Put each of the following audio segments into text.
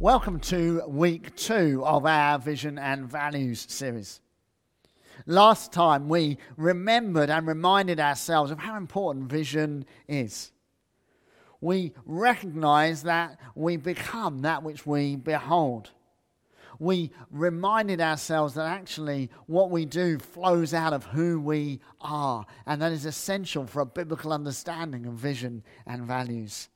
Welcome to week two of our Vision and Values series. Last time we remembered and reminded ourselves of how important vision is. We recognize that we become that which we behold. We reminded ourselves that actually what we do flows out of who we are, and that is essential for a biblical understanding of vision and values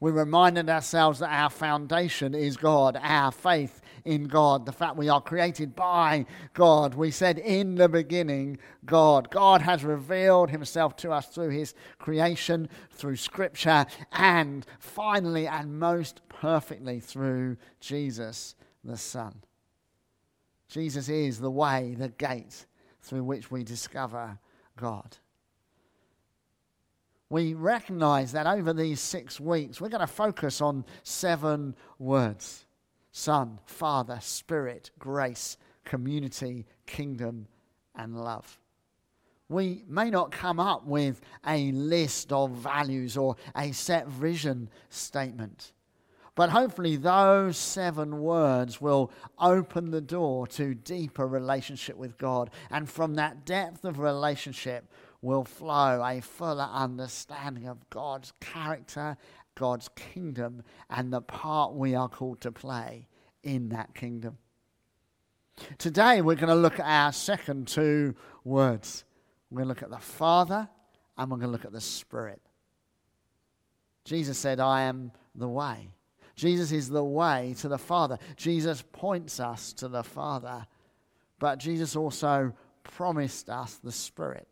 we reminded ourselves that our foundation is God, our faith in God, the fact we are created by God. We said in the beginning, God. God has revealed himself to us through his creation, through scripture, and finally and most perfectly through Jesus the Son. Jesus is the way, the gate through which we discover God we recognize that over these six weeks, we're going to focus on seven words Son, Father, Spirit, grace, community, kingdom, and love. We may not come up with a list of values or a set vision statement, but hopefully those seven words will open the door to deeper relationship with God. And from that depth of relationship, will flow a fuller understanding of God's character, God's kingdom, and the part we are called to play in that kingdom. Today, we're going to look at our second two words. We're going to look at the Father and we're going to look at the Spirit. Jesus said, I am the way. Jesus is the way to the Father. Jesus points us to the Father. But Jesus also promised us the Spirit.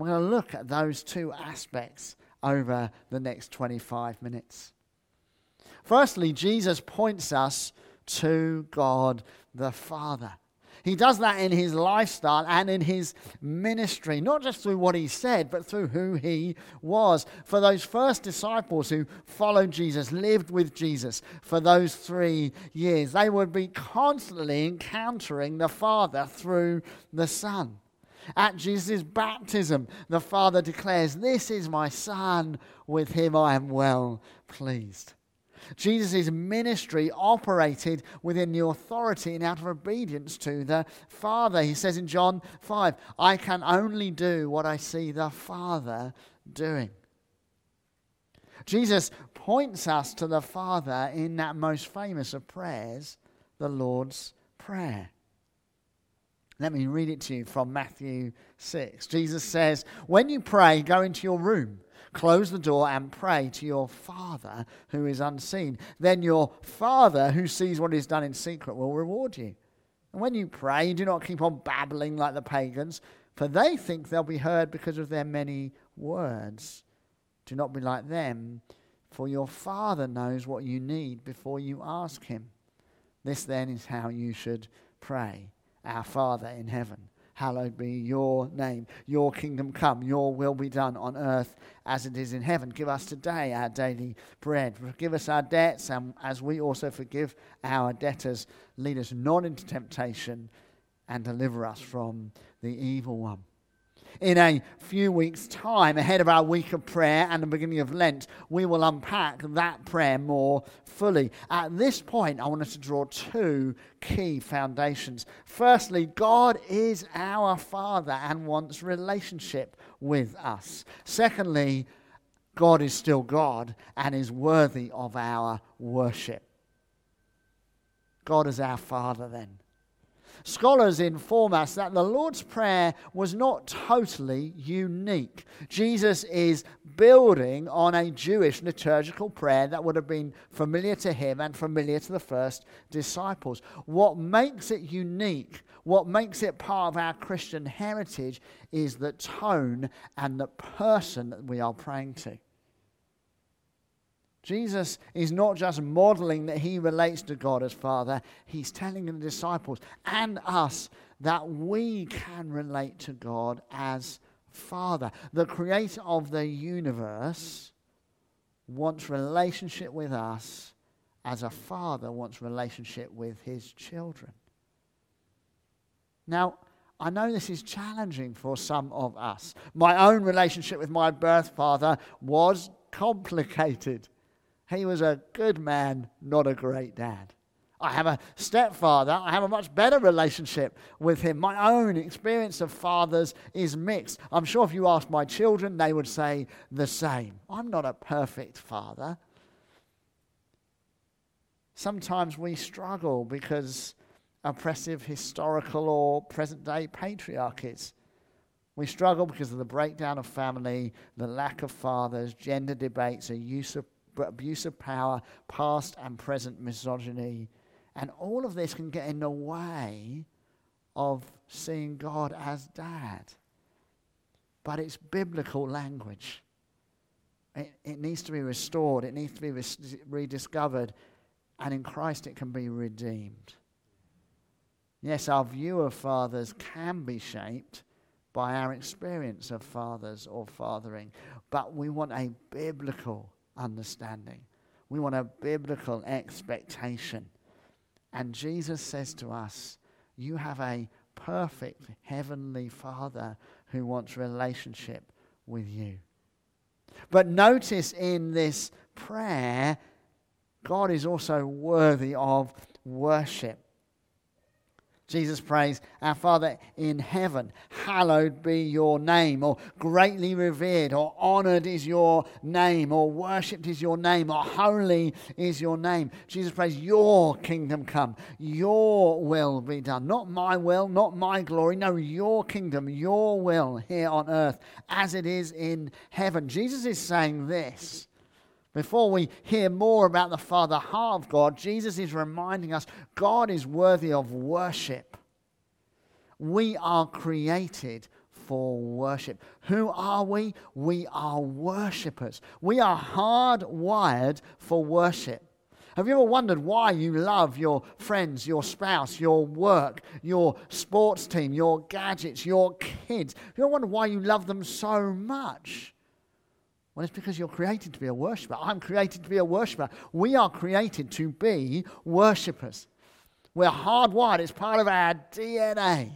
We're going to look at those two aspects over the next 25 minutes. Firstly, Jesus points us to God the Father. He does that in his lifestyle and in his ministry, not just through what he said, but through who he was. For those first disciples who followed Jesus, lived with Jesus for those three years, they would be constantly encountering the Father through the Son. At Jesus' baptism, the Father declares, This is my Son, with him I am well pleased. Jesus' ministry operated within the authority and out of obedience to the Father. He says in John 5, I can only do what I see the Father doing. Jesus points us to the Father in that most famous of prayers, the Lord's Prayer. Let me read it to you from Matthew 6. Jesus says, When you pray, go into your room, close the door, and pray to your Father who is unseen. Then your Father who sees what is done in secret will reward you. And when you pray, do not keep on babbling like the pagans, for they think they'll be heard because of their many words. Do not be like them, for your Father knows what you need before you ask Him. This then is how you should pray. Our Father in heaven, hallowed be your name. Your kingdom come, your will be done on earth as it is in heaven. Give us today our daily bread. Forgive us our debts, and as we also forgive our debtors. Lead us not into temptation, and deliver us from the evil one in a few weeks' time, ahead of our week of prayer and the beginning of Lent, we will unpack that prayer more fully. At this point, I want us to draw two key foundations. Firstly, God is our Father and wants relationship with us. Secondly, God is still God and is worthy of our worship. God is our Father, then. Scholars inform us that the Lord's Prayer was not totally unique. Jesus is building on a Jewish liturgical prayer that would have been familiar to him and familiar to the first disciples. What makes it unique, what makes it part of our Christian heritage, is the tone and the person that we are praying to. Jesus is not just modeling that he relates to God as Father, he's telling the disciples and us that we can relate to God as Father. The creator of the universe wants relationship with us as a father wants relationship with his children. Now, I know this is challenging for some of us. My own relationship with my birth father was complicated. He was a good man, not a great dad. I have a stepfather. I have a much better relationship with him. My own experience of fathers is mixed. I'm sure if you ask my children, they would say the same. I'm not a perfect father. Sometimes we struggle because oppressive historical or present day patriarchies. We struggle because of the breakdown of family, the lack of fathers, gender debates, a use of, abuse of power, past and present misogyny. And all of this can get in the way of seeing God as dad. But it's biblical language. It, it needs to be restored, it needs to be res- rediscovered, and in Christ it can be redeemed. Yes, our view of fathers can be shaped by our experience of fathers or fathering, but we want a biblical understanding. We want a biblical expectation. And Jesus says to us, You have a perfect heavenly Father who wants relationship with you. But notice in this prayer, God is also worthy of worship. Jesus prays, Our Father in heaven, hallowed be your name, or greatly revered, or honored is your name, or worshipped is your name, or holy is your name. Jesus prays, Your kingdom come, your will be done. Not my will, not my glory, no, your kingdom, your will here on earth, as it is in heaven. Jesus is saying this before we hear more about the Father heart of God, Jesus is reminding us God is worthy of worship. We are created for worship. Who are we? We are worshippers. We are hardwired for worship. Have you ever wondered why you love your friends, your spouse, your work, your sports team, your gadgets, your kids? Have you ever wondered why you love them so much? Well, it's because you're created to be a worshiper. I'm created to be a worshiper. We are created to be worshippers. We're hardwired, it's part of our DNA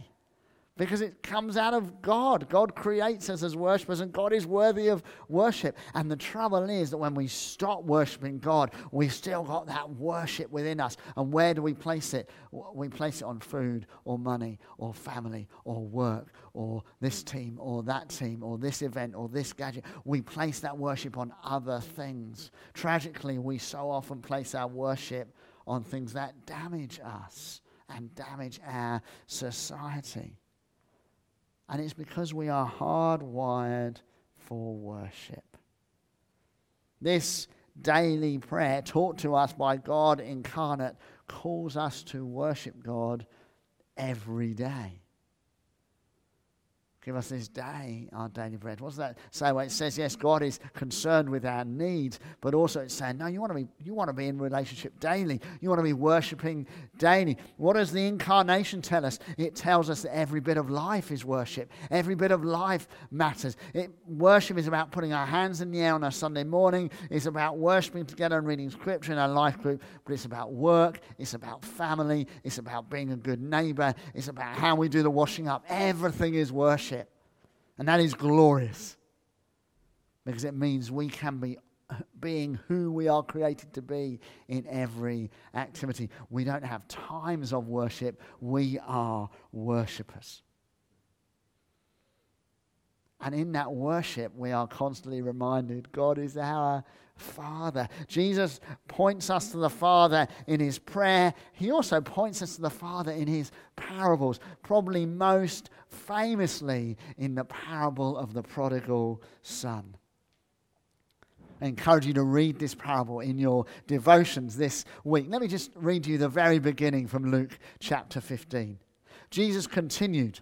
because it comes out of God. God creates us as worshippers, and God is worthy of worship. And the trouble is that when we stop worshiping God, we've still got that worship within us. And where do we place it? We place it on food, or money, or family, or work, or this team, or that team, or this event, or this gadget. We place that worship on other things. Tragically, we so often place our worship on things that damage us and damage our society. And it's because we are hardwired for worship. This daily prayer, taught to us by God incarnate, calls us to worship God every day. Give us this day our daily bread. What's that say? Well, it says, yes, God is concerned with our needs, but also it's saying, no, you want to be, you want to be in relationship daily. You want to be worshiping daily. What does the incarnation tell us? It tells us that every bit of life is worship. Every bit of life matters. It, worship is about putting our hands in the air on a Sunday morning. It's about worshiping together and reading scripture in our life group, but it's about work. It's about family. It's about being a good neighbor. It's about how we do the washing up. Everything is worship. And that is glorious because it means we can be being who we are created to be in every activity. We don't have times of worship, we are worshippers. And in that worship, we are constantly reminded God is our Father. Jesus points us to the Father in his prayer. He also points us to the Father in his parables, probably most famously in the parable of the prodigal son. I encourage you to read this parable in your devotions this week. Let me just read you the very beginning from Luke chapter 15. Jesus continued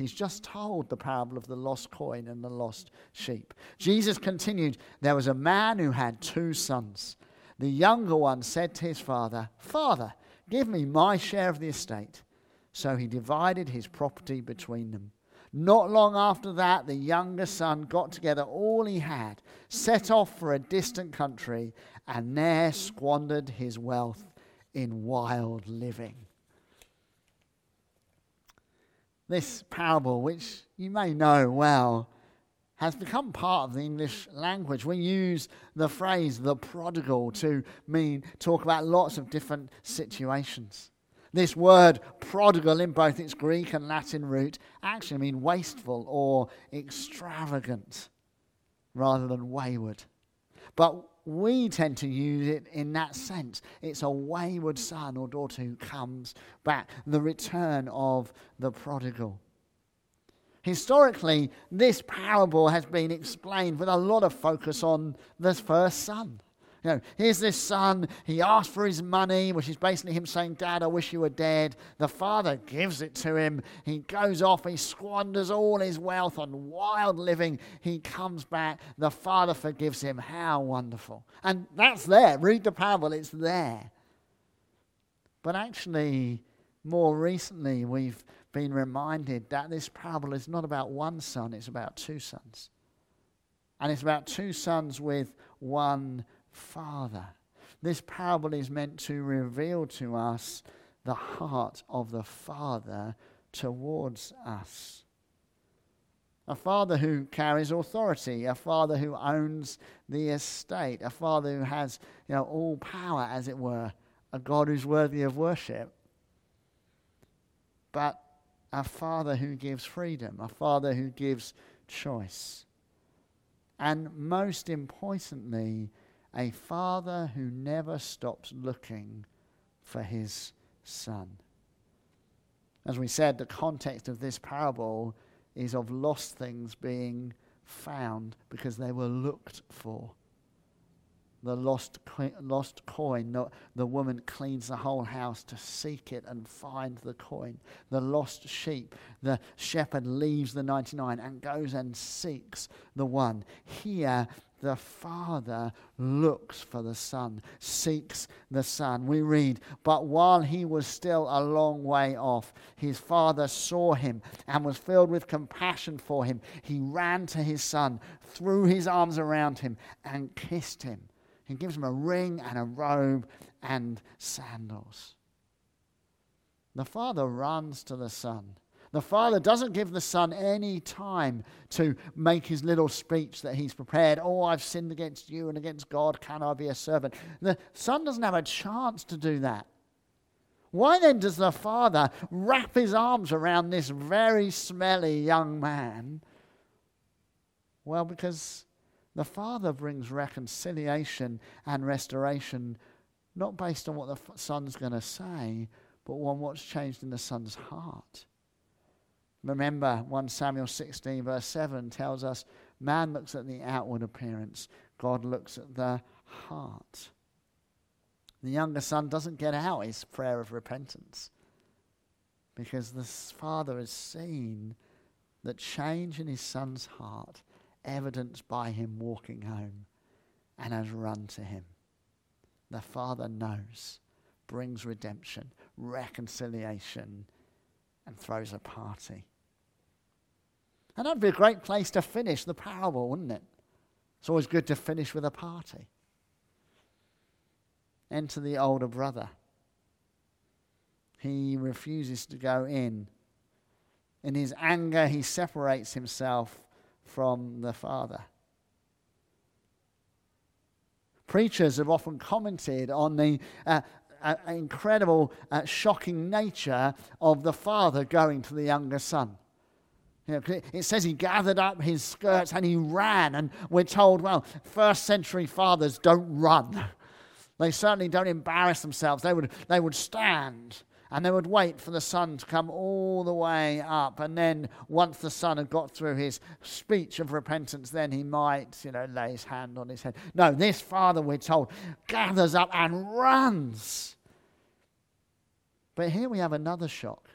He's just told the parable of the lost coin and the lost sheep. Jesus continued There was a man who had two sons. The younger one said to his father, Father, give me my share of the estate. So he divided his property between them. Not long after that, the younger son got together all he had, set off for a distant country, and there squandered his wealth in wild living this parable, which you may know well, has become part of the English language. We use the phrase the prodigal to mean talk about lots of different situations. This word prodigal in both its Greek and Latin root actually mean wasteful or extravagant rather than wayward. But we tend to use it in that sense. It's a wayward son or daughter who comes back, the return of the prodigal. Historically, this parable has been explained with a lot of focus on the first son. You know, here's this son, he asks for his money, which is basically him saying, Dad, I wish you were dead. The father gives it to him. He goes off, he squanders all his wealth on wild living. He comes back, the father forgives him. How wonderful. And that's there. Read the parable, it's there. But actually, more recently, we've been reminded that this parable is not about one son, it's about two sons. And it's about two sons with one Father. This parable is meant to reveal to us the heart of the Father towards us. A father who carries authority, a father who owns the estate, a father who has you know, all power, as it were, a God who's worthy of worship. But a father who gives freedom, a father who gives choice. And most importantly, a father who never stops looking for his son. As we said, the context of this parable is of lost things being found because they were looked for the lost, lost coin. The, the woman cleans the whole house to seek it and find the coin. The lost sheep. The shepherd leaves the 99 and goes and seeks the one. Here, the father looks for the son, seeks the son. We read, But while he was still a long way off, his father saw him and was filled with compassion for him. He ran to his son, threw his arms around him, and kissed him. He gives him a ring and a robe and sandals. The father runs to the son. The father doesn't give the son any time to make his little speech that he's prepared. Oh, I've sinned against you and against God. Can I be a servant? The son doesn't have a chance to do that. Why then does the father wrap his arms around this very smelly young man? Well, because the Father brings reconciliation and restoration not based on what the Son's going to say, but on what's changed in the Son's heart. Remember, 1 Samuel 16, verse 7 tells us man looks at the outward appearance, God looks at the heart. The younger son doesn't get out his prayer of repentance because the father has seen that change in his son's heart evidenced by him walking home and has run to him. The Father knows, brings redemption, reconciliation, and throws a party. And that'd be a great place to finish the parable, wouldn't it? It's always good to finish with a party. Enter the older brother. He refuses to go in. In his anger, he separates himself from the Father. Preachers have often commented on the uh, uh, incredible, uh, shocking nature of the father going to the younger son. It says he gathered up his skirts and he ran, and we're told, well, first century fathers don't run. They certainly don't embarrass themselves. They would, they would stand and they would wait for the son to come all the way up. And then, once the son had got through his speech of repentance, then he might, you know, lay his hand on his head. No, this father, we're told, gathers up and runs. But here we have another shock.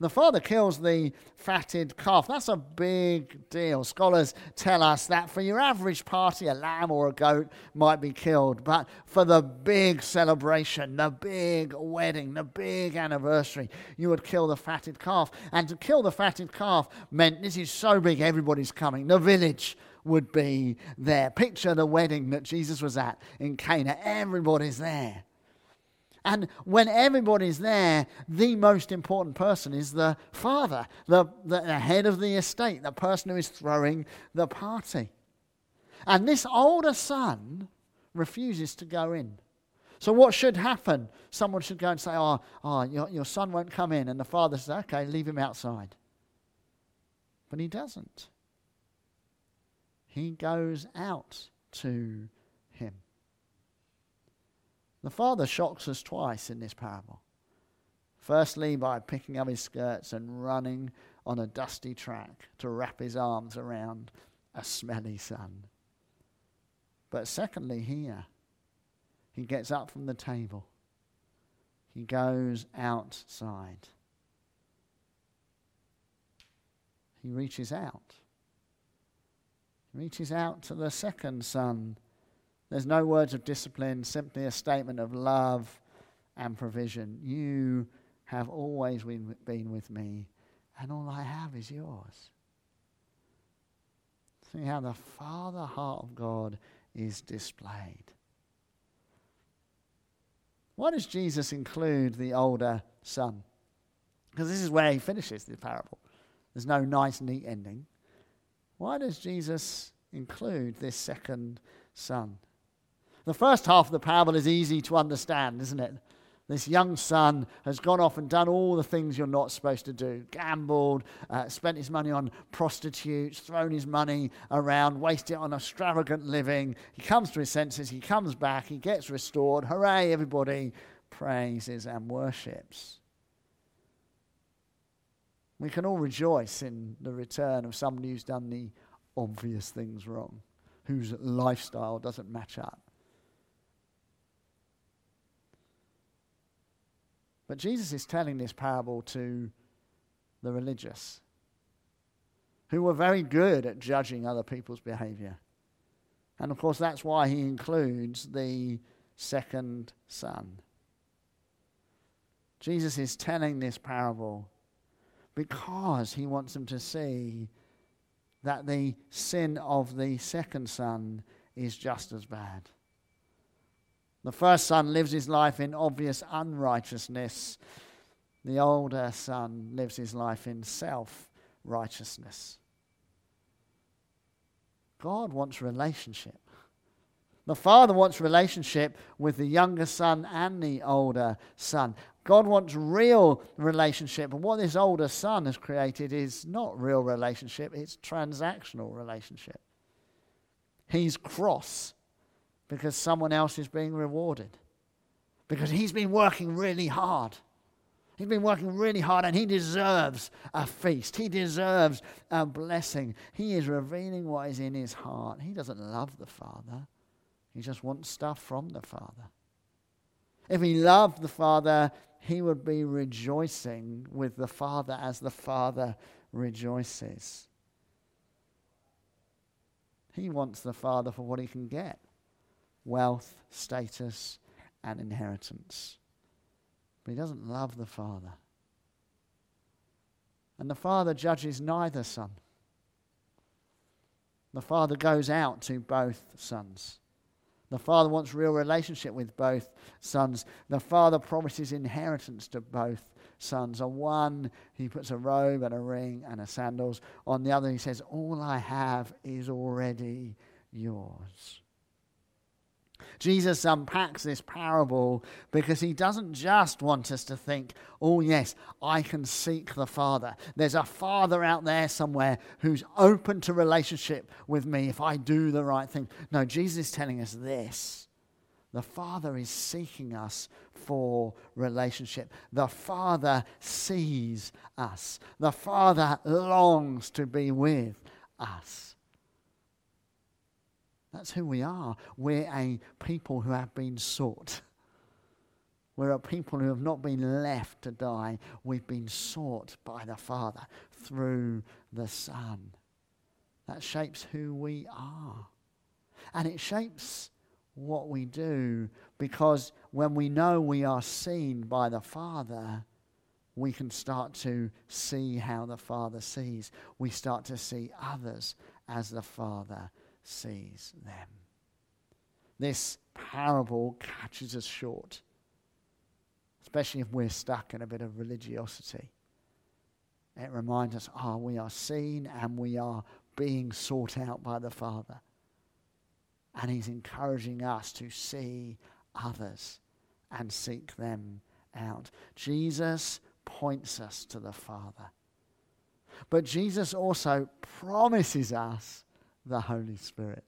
The father kills the fatted calf. That's a big deal. Scholars tell us that for your average party, a lamb or a goat might be killed. But for the big celebration, the big wedding, the big anniversary, you would kill the fatted calf. And to kill the fatted calf meant this is so big, everybody's coming. The village would be there. Picture the wedding that Jesus was at in Cana. Everybody's there. And when everybody's there, the most important person is the father, the, the, the head of the estate, the person who is throwing the party. And this older son refuses to go in. So, what should happen? Someone should go and say, Oh, oh your, your son won't come in. And the father says, Okay, leave him outside. But he doesn't. He goes out to him. The father shocks us twice in this parable. Firstly, by picking up his skirts and running on a dusty track to wrap his arms around a smelly son. But secondly, here, he gets up from the table. He goes outside. He reaches out. He reaches out to the second son there's no words of discipline, simply a statement of love and provision. You have always been with me, and all I have is yours. See how the Father heart of God is displayed. Why does Jesus include the older son? Because this is where he finishes the parable. There's no nice, neat ending. Why does Jesus include this second son? The first half of the parable is easy to understand, isn't it? This young son has gone off and done all the things you're not supposed to do gambled, uh, spent his money on prostitutes, thrown his money around, wasted it on extravagant living. He comes to his senses, he comes back, he gets restored. Hooray, everybody praises and worships. We can all rejoice in the return of somebody who's done the obvious things wrong, whose lifestyle doesn't match up. But Jesus is telling this parable to the religious who were very good at judging other people's behavior. And of course, that's why he includes the second son. Jesus is telling this parable because he wants them to see that the sin of the second son is just as bad. The first son lives his life in obvious unrighteousness. The older son lives his life in self righteousness. God wants relationship. The father wants relationship with the younger son and the older son. God wants real relationship. And what this older son has created is not real relationship, it's transactional relationship. He's cross because someone else is being rewarded. Because he's been working really hard. He's been working really hard and he deserves a feast. He deserves a blessing. He is revealing what is in his heart. He doesn't love the Father, he just wants stuff from the Father. If he loved the Father, he would be rejoicing with the Father as the Father rejoices. He wants the Father for what he can get wealth, status, and inheritance. But he doesn't love the Father. And the Father judges neither son. The Father goes out to both sons. The Father wants real relationship with both sons. The Father promises inheritance to both sons. On one, he puts a robe and a ring and a sandals. On the other, he says, All I have is already yours. Jesus unpacks this parable because he doesn't just want us to think, oh, yes, I can seek the Father. There's a Father out there somewhere who's open to relationship with me if I do the right thing. No, Jesus is telling us this. The Father is seeking us for relationship. The Father sees us. The Father longs to be with us. That's who we are. We're a people who have been sought. We're a people who have not been left to die. We've been sought by the Father through the Son. That shapes who we are. And it shapes what we do because when we know we are seen by the Father, we can start to see how the Father sees. We start to see others as the Father sees them. This parable catches us short. especially if we're stuck in a bit of religiosity. It reminds us, ah, oh, we are seen and we are being sought out by the Father. And He's encouraging us to see others and seek them out. Jesus points us to the Father. But Jesus also promises us the Holy Spirit.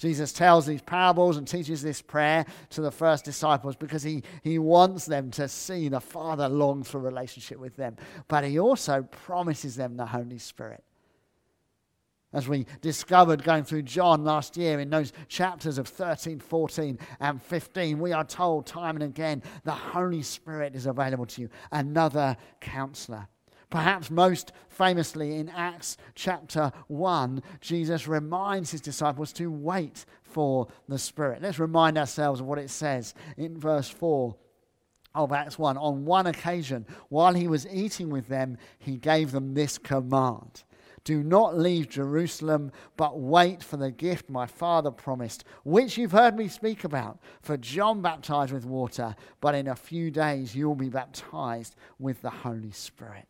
Jesus tells these parables and teaches this prayer to the first disciples because he, he wants them to see the Father longs for a relationship with them. But he also promises them the Holy Spirit. As we discovered going through John last year in those chapters of 13, 14, and 15, we are told time and again the Holy Spirit is available to you, another counselor. Perhaps most famously in Acts chapter 1, Jesus reminds his disciples to wait for the Spirit. Let's remind ourselves of what it says in verse 4 of Acts 1. On one occasion, while he was eating with them, he gave them this command Do not leave Jerusalem, but wait for the gift my Father promised, which you've heard me speak about. For John baptized with water, but in a few days you will be baptized with the Holy Spirit.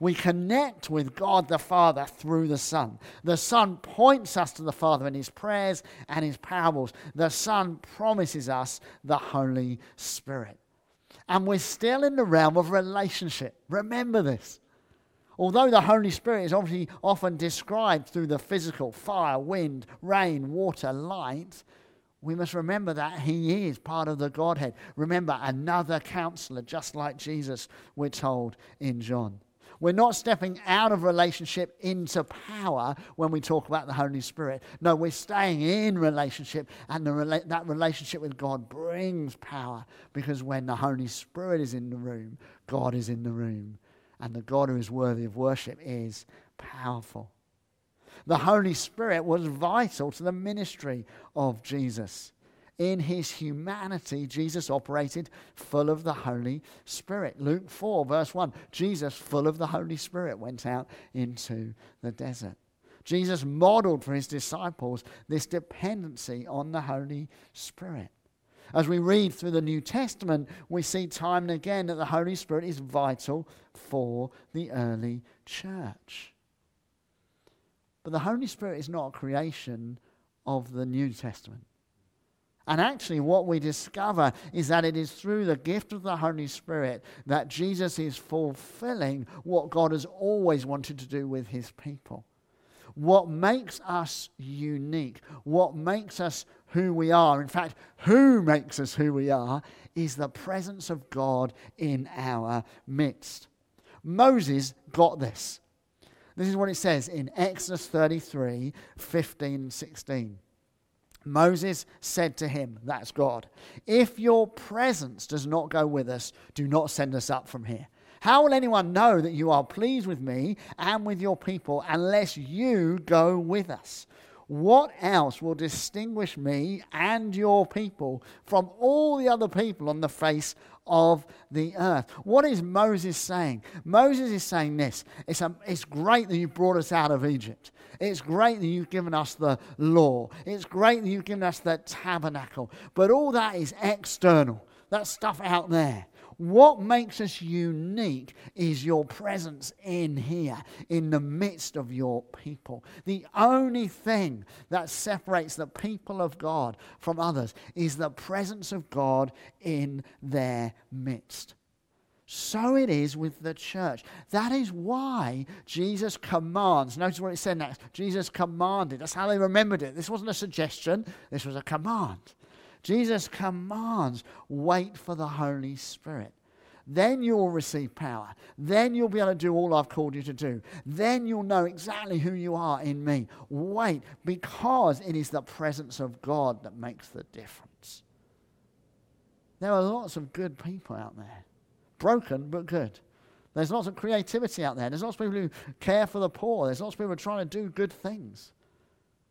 We connect with God the Father through the Son. The Son points us to the Father in his prayers and his parables. The Son promises us the Holy Spirit. And we're still in the realm of relationship. Remember this. Although the Holy Spirit is obviously often described through the physical fire, wind, rain, water, light, we must remember that He is part of the Godhead. Remember, another counselor, just like Jesus, we're told in John. We're not stepping out of relationship into power when we talk about the Holy Spirit. No, we're staying in relationship, and the, that relationship with God brings power because when the Holy Spirit is in the room, God is in the room. And the God who is worthy of worship is powerful. The Holy Spirit was vital to the ministry of Jesus. In his humanity, Jesus operated full of the Holy Spirit. Luke 4, verse 1 Jesus, full of the Holy Spirit, went out into the desert. Jesus modeled for his disciples this dependency on the Holy Spirit. As we read through the New Testament, we see time and again that the Holy Spirit is vital for the early church. But the Holy Spirit is not a creation of the New Testament. And actually, what we discover is that it is through the gift of the Holy Spirit that Jesus is fulfilling what God has always wanted to do with his people. What makes us unique, what makes us who we are, in fact, who makes us who we are, is the presence of God in our midst. Moses got this. This is what it says in Exodus 33 15 16. Moses said to him, That's God, if your presence does not go with us, do not send us up from here. How will anyone know that you are pleased with me and with your people unless you go with us? What else will distinguish me and your people from all the other people on the face of the earth? What is Moses saying? Moses is saying this it's, a, it's great that you brought us out of Egypt. It's great that you've given us the law. It's great that you've given us the tabernacle. But all that is external. That stuff out there. What makes us unique is your presence in here, in the midst of your people. The only thing that separates the people of God from others is the presence of God in their midst. So it is with the church. That is why Jesus commands. Notice what it said next. Jesus commanded. That's how they remembered it. This wasn't a suggestion, this was a command. Jesus commands, wait for the Holy Spirit. Then you'll receive power. Then you'll be able to do all I've called you to do. Then you'll know exactly who you are in me. Wait, because it is the presence of God that makes the difference. There are lots of good people out there broken but good. There's lots of creativity out there. There's lots of people who care for the poor. There's lots of people trying to do good things.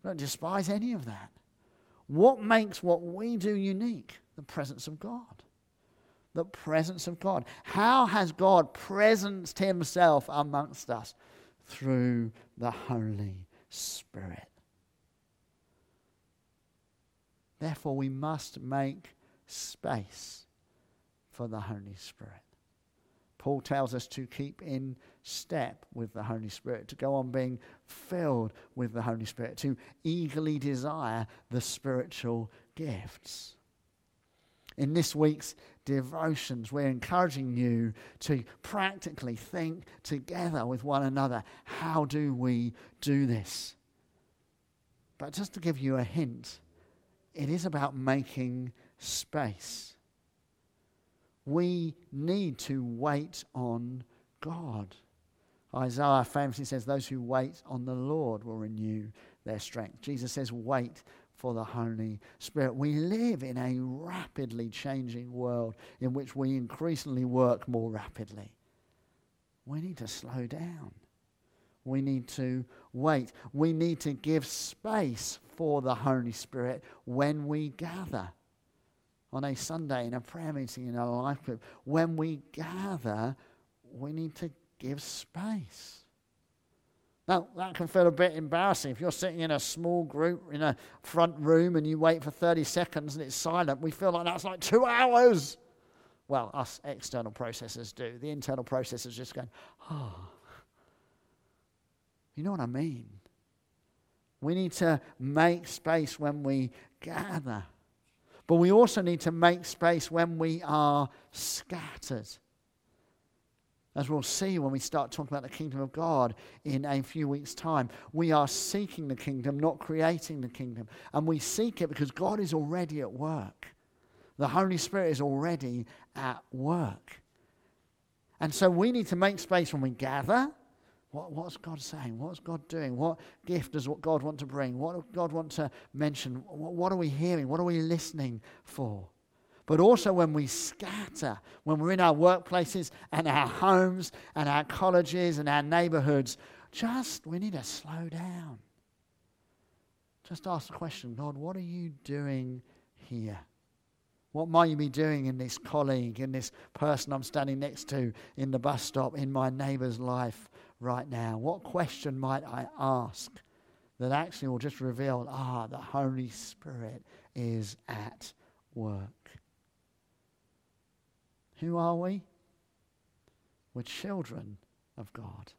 Don't despise any of that. What makes what we do unique? The presence of God. The presence of God. How has God presenced himself amongst us? Through the Holy Spirit. Therefore, we must make space for the Holy Spirit. Paul tells us to keep in step with the Holy Spirit, to go on being filled with the Holy Spirit, to eagerly desire the spiritual gifts. In this week's devotions, we're encouraging you to practically think together with one another how do we do this? But just to give you a hint, it is about making space. We need to wait on God. Isaiah famously says, Those who wait on the Lord will renew their strength. Jesus says, Wait for the Holy Spirit. We live in a rapidly changing world in which we increasingly work more rapidly. We need to slow down. We need to wait. We need to give space for the Holy Spirit when we gather. On a Sunday, in a prayer meeting, in a life group, when we gather, we need to give space. Now, that can feel a bit embarrassing. If you're sitting in a small group in a front room and you wait for 30 seconds and it's silent, we feel like that's like two hours. Well, us external processors do. The internal processors just go, oh. You know what I mean? We need to make space when we gather. But we also need to make space when we are scattered. As we'll see when we start talking about the kingdom of God in a few weeks' time, we are seeking the kingdom, not creating the kingdom. And we seek it because God is already at work. The Holy Spirit is already at work. And so we need to make space when we gather. What, what's God saying? What's God doing? What gift does God want to bring? What does God want to mention? What, what are we hearing? What are we listening for? but also when we scatter, when we're in our workplaces and our homes and our colleges and our neighborhoods, just we need to slow down. Just ask the question God, what are you doing here? What might you be doing in this colleague, in this person I'm standing next to in the bus stop, in my neighbor's life right now? What question might I ask that actually will just reveal, ah, the Holy Spirit is at work? Who are we? We're children of God,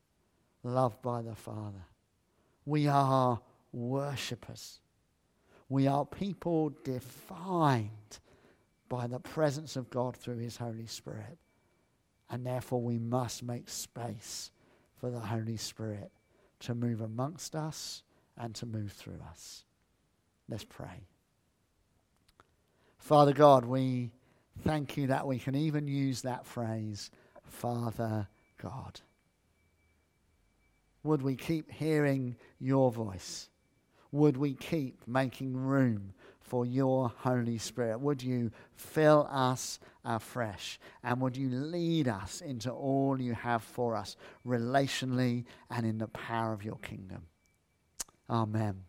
loved by the Father. We are worshippers. We are people defined by the presence of God through His Holy Spirit. And therefore, we must make space for the Holy Spirit to move amongst us and to move through us. Let's pray. Father God, we Thank you that we can even use that phrase, Father God. Would we keep hearing your voice? Would we keep making room for your Holy Spirit? Would you fill us afresh? And would you lead us into all you have for us, relationally and in the power of your kingdom? Amen.